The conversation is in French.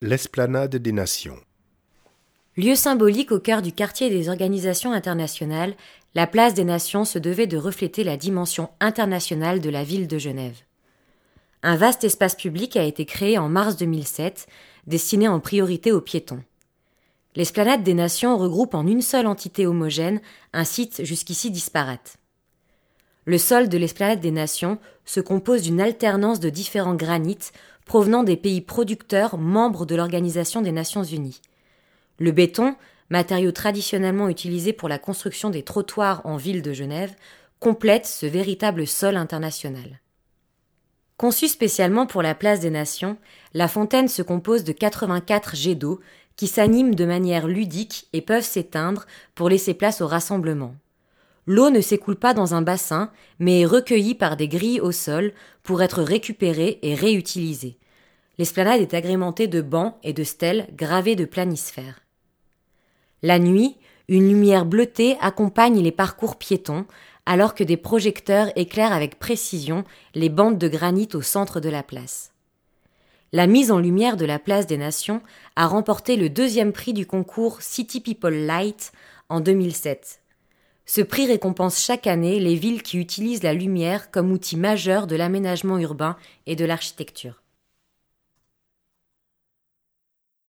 L'esplanade des nations. Lieu symbolique au cœur du quartier des organisations internationales, la place des nations se devait de refléter la dimension internationale de la ville de Genève. Un vaste espace public a été créé en mars 2007, destiné en priorité aux piétons. L'esplanade des nations regroupe en une seule entité homogène un site jusqu'ici disparate. Le sol de l'esplanade des nations se compose d'une alternance de différents granites provenant des pays producteurs membres de l'Organisation des Nations Unies. Le béton, matériau traditionnellement utilisé pour la construction des trottoirs en ville de Genève, complète ce véritable sol international. Conçue spécialement pour la place des nations, la fontaine se compose de 84 jets d'eau qui s'animent de manière ludique et peuvent s'éteindre pour laisser place au rassemblement. L'eau ne s'écoule pas dans un bassin, mais est recueillie par des grilles au sol pour être récupérée et réutilisée. L'esplanade est agrémentée de bancs et de stèles gravées de planisphères. La nuit, une lumière bleutée accompagne les parcours piétons, alors que des projecteurs éclairent avec précision les bandes de granit au centre de la place. La mise en lumière de la place des Nations a remporté le deuxième prix du concours City People Light en 2007. Ce prix récompense chaque année les villes qui utilisent la lumière comme outil majeur de l'aménagement urbain et de l'architecture.